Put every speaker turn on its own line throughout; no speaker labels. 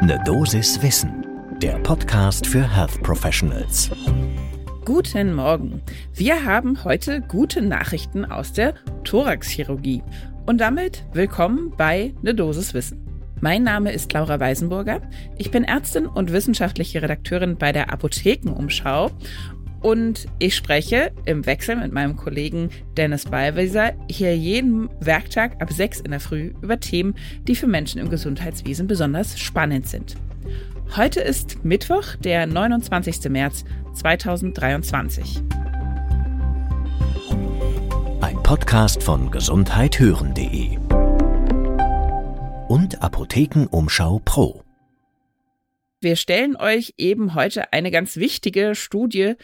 Ne Dosis Wissen, der Podcast für Health Professionals.
Guten Morgen. Wir haben heute gute Nachrichten aus der Thoraxchirurgie. Und damit willkommen bei Ne Dosis Wissen. Mein Name ist Laura Weisenburger. Ich bin Ärztin und wissenschaftliche Redakteurin bei der Apothekenumschau und ich spreche im Wechsel mit meinem Kollegen Dennis Ballwieser hier jeden Werktag ab 6 in der Früh über Themen, die für Menschen im Gesundheitswesen besonders spannend sind. Heute ist Mittwoch, der 29. März 2023.
Ein Podcast von gesundheithören.de und Apothekenumschau Pro.
Wir stellen euch eben heute eine ganz wichtige Studie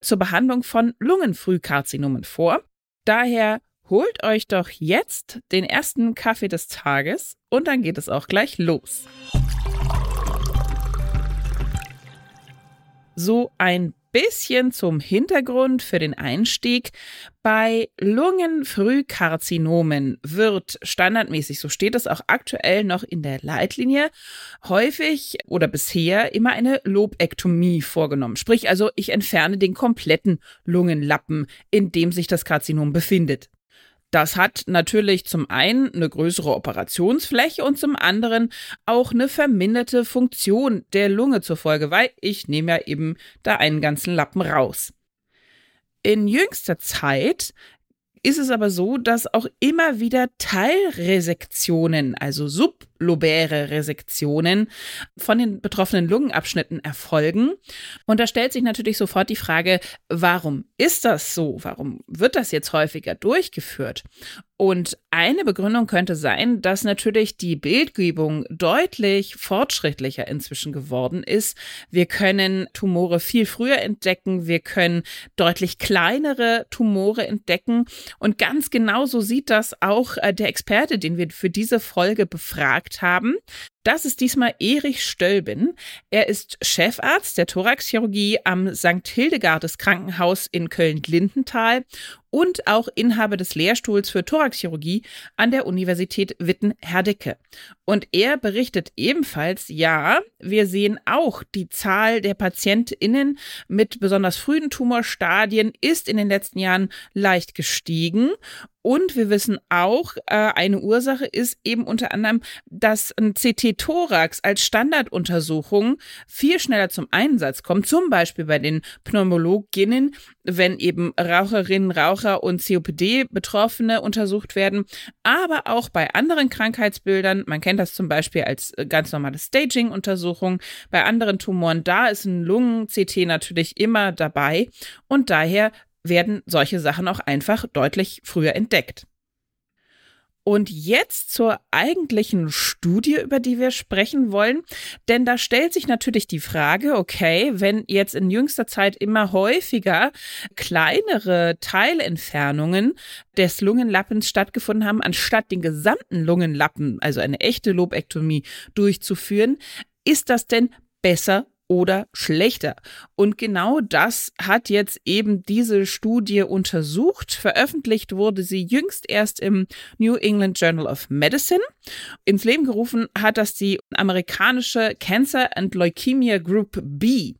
zur Behandlung von Lungenfrühkarzinomen vor. Daher holt euch doch jetzt den ersten Kaffee des Tages und dann geht es auch gleich los. So ein bisschen zum Hintergrund für den Einstieg. Bei Lungenfrühkarzinomen wird standardmäßig, so steht es auch aktuell noch in der Leitlinie, häufig oder bisher immer eine Lobektomie vorgenommen. Sprich also, ich entferne den kompletten Lungenlappen, in dem sich das Karzinom befindet. Das hat natürlich zum einen eine größere Operationsfläche und zum anderen auch eine verminderte Funktion der Lunge zur Folge, weil ich nehme ja eben da einen ganzen Lappen raus. In jüngster Zeit ist es aber so, dass auch immer wieder Teilresektionen, also sublobäre Resektionen von den betroffenen Lungenabschnitten erfolgen. Und da stellt sich natürlich sofort die Frage, warum ist das so? Warum wird das jetzt häufiger durchgeführt? Und eine Begründung könnte sein, dass natürlich die Bildgebung deutlich fortschrittlicher inzwischen geworden ist. Wir können Tumore viel früher entdecken, wir können deutlich kleinere Tumore entdecken. Und ganz genauso sieht das auch äh, der Experte, den wir für diese Folge befragt haben. Das ist diesmal Erich Stölben. Er ist Chefarzt der Thoraxchirurgie am St. Hildegardes Krankenhaus in Köln-Glindenthal und auch Inhaber des Lehrstuhls für Thoraxchirurgie an der Universität Witten-Herdecke. Und er berichtet ebenfalls, ja, wir sehen auch, die Zahl der PatientInnen mit besonders frühen Tumorstadien ist in den letzten Jahren leicht gestiegen. Und wir wissen auch, äh, eine Ursache ist eben unter anderem, dass ein CT-Thorax als Standarduntersuchung viel schneller zum Einsatz kommt, zum Beispiel bei den Pneumologinnen, wenn eben Raucherinnen, Raucher und COPD-Betroffene untersucht werden, aber auch bei anderen Krankheitsbildern. Man kennt das zum Beispiel als äh, ganz normale Staging-Untersuchung. Bei anderen Tumoren, da ist ein Lungen-CT natürlich immer dabei und daher werden solche Sachen auch einfach deutlich früher entdeckt. Und jetzt zur eigentlichen Studie, über die wir sprechen wollen. Denn da stellt sich natürlich die Frage, okay, wenn jetzt in jüngster Zeit immer häufiger kleinere Teilentfernungen des Lungenlappens stattgefunden haben, anstatt den gesamten Lungenlappen, also eine echte Lobektomie, durchzuführen, ist das denn besser oder schlechter. Und genau das hat jetzt eben diese Studie untersucht. Veröffentlicht wurde sie jüngst erst im New England Journal of Medicine. Ins Leben gerufen hat das die amerikanische Cancer and Leukemia Group B.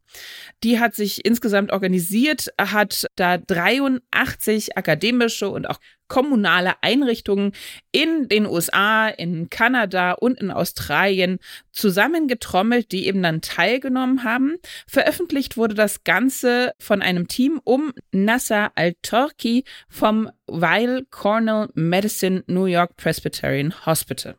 Die hat sich insgesamt organisiert, hat da 83 akademische und auch kommunale Einrichtungen in den USA, in Kanada und in Australien zusammengetrommelt, die eben dann teilgenommen haben. Veröffentlicht wurde das Ganze von einem Team um Nasser Al-Turki vom Weill Cornell Medicine New York Presbyterian Hospital.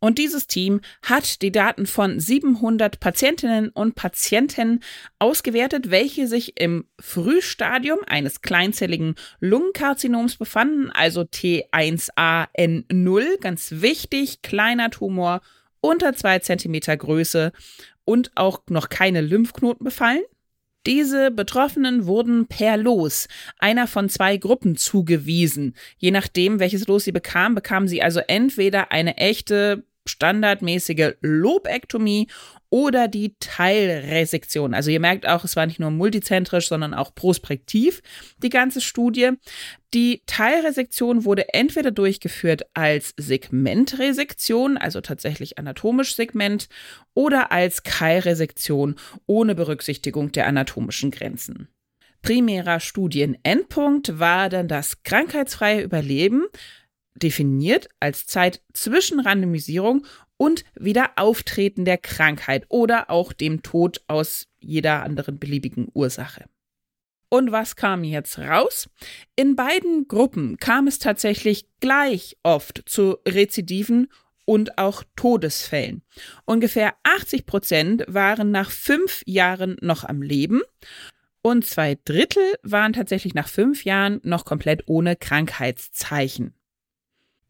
Und dieses Team hat die Daten von 700 Patientinnen und Patienten ausgewertet, welche sich im Frühstadium eines kleinzelligen Lungenkarzinoms befanden, also T1AN0, ganz wichtig, kleiner Tumor unter zwei Zentimeter Größe und auch noch keine Lymphknoten befallen. Diese Betroffenen wurden per Los einer von zwei Gruppen zugewiesen. Je nachdem, welches Los sie bekamen, bekamen sie also entweder eine echte standardmäßige Lobektomie oder die Teilresektion. Also ihr merkt auch, es war nicht nur multizentrisch, sondern auch prospektiv, die ganze Studie. Die Teilresektion wurde entweder durchgeführt als Segmentresektion, also tatsächlich anatomisch Segment, oder als Keilresektion ohne Berücksichtigung der anatomischen Grenzen. Primärer Studienendpunkt war dann das krankheitsfreie Überleben, definiert als Zeit zwischen Randomisierung und Wiederauftreten der Krankheit oder auch dem Tod aus jeder anderen beliebigen Ursache. Und was kam jetzt raus? In beiden Gruppen kam es tatsächlich gleich oft zu Rezidiven und auch Todesfällen. Ungefähr 80 Prozent waren nach fünf Jahren noch am Leben und zwei Drittel waren tatsächlich nach fünf Jahren noch komplett ohne Krankheitszeichen.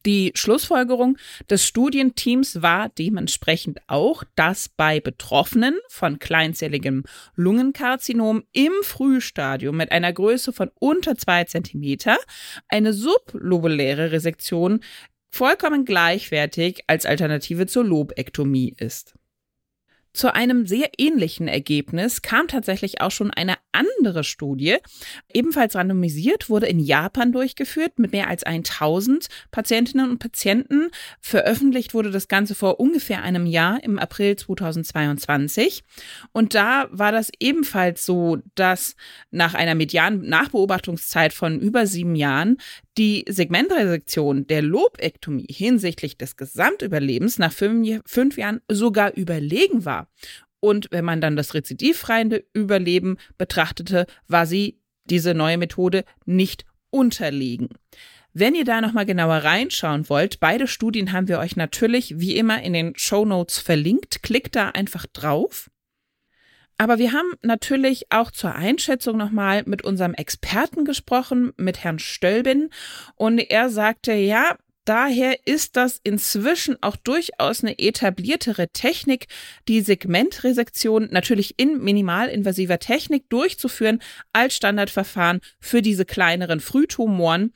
Die Schlussfolgerung des Studienteams war dementsprechend auch, dass bei Betroffenen von kleinzelligem Lungenkarzinom im Frühstadium mit einer Größe von unter zwei Zentimeter eine sublobuläre Resektion vollkommen gleichwertig als Alternative zur Lobektomie ist. Zu einem sehr ähnlichen Ergebnis kam tatsächlich auch schon eine andere Studie, ebenfalls randomisiert, wurde in Japan durchgeführt mit mehr als 1000 Patientinnen und Patienten. Veröffentlicht wurde das Ganze vor ungefähr einem Jahr im April 2022. Und da war das ebenfalls so, dass nach einer medianen Nachbeobachtungszeit von über sieben Jahren die Segmentresektion der Lobektomie hinsichtlich des Gesamtüberlebens nach fünf, fünf Jahren sogar überlegen war. Und wenn man dann das rezidivfreie Überleben betrachtete, war sie diese neue Methode nicht unterlegen. Wenn ihr da nochmal genauer reinschauen wollt, beide Studien haben wir euch natürlich wie immer in den Show Notes verlinkt. Klickt da einfach drauf. Aber wir haben natürlich auch zur Einschätzung nochmal mit unserem Experten gesprochen, mit Herrn Stölbin. Und er sagte, ja, daher ist das inzwischen auch durchaus eine etabliertere Technik, die Segmentresektion natürlich in minimalinvasiver Technik durchzuführen als Standardverfahren für diese kleineren Frühtumoren.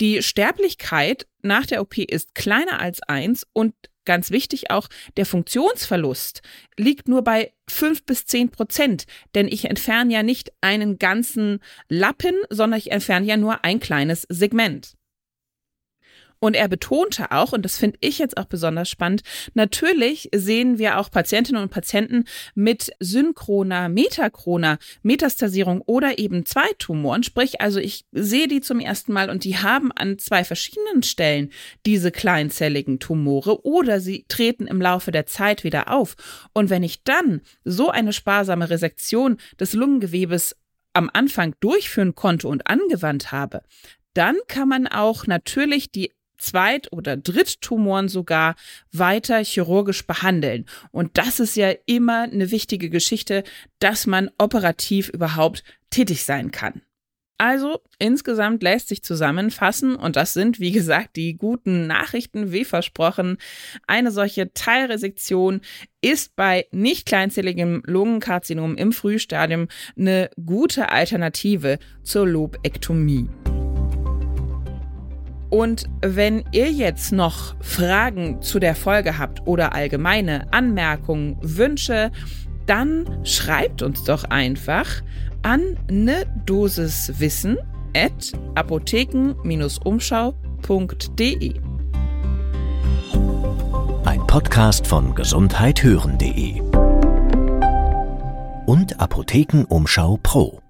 Die Sterblichkeit nach der OP ist kleiner als eins und ganz wichtig auch, der Funktionsverlust liegt nur bei fünf bis zehn Prozent, denn ich entferne ja nicht einen ganzen Lappen, sondern ich entferne ja nur ein kleines Segment. Und er betonte auch, und das finde ich jetzt auch besonders spannend, natürlich sehen wir auch Patientinnen und Patienten mit synchroner, metachroner Metastasierung oder eben zwei Tumoren. Sprich, also ich sehe die zum ersten Mal und die haben an zwei verschiedenen Stellen diese kleinzelligen Tumore oder sie treten im Laufe der Zeit wieder auf. Und wenn ich dann so eine sparsame Resektion des Lungengewebes am Anfang durchführen konnte und angewandt habe, dann kann man auch natürlich die Zweit- oder Dritttumoren sogar weiter chirurgisch behandeln. Und das ist ja immer eine wichtige Geschichte, dass man operativ überhaupt tätig sein kann. Also insgesamt lässt sich zusammenfassen, und das sind, wie gesagt, die guten Nachrichten, wie versprochen. Eine solche Teilresektion ist bei nicht kleinzelligem Lungenkarzinom im Frühstadium eine gute Alternative zur Lobektomie. Und wenn ihr jetzt noch Fragen zu der Folge habt oder allgemeine Anmerkungen, Wünsche, dann schreibt uns doch einfach an ne Dosis Wissen at apotheken-umschau.de.
Ein Podcast von gesundheithören.de und Apothekenumschau Pro.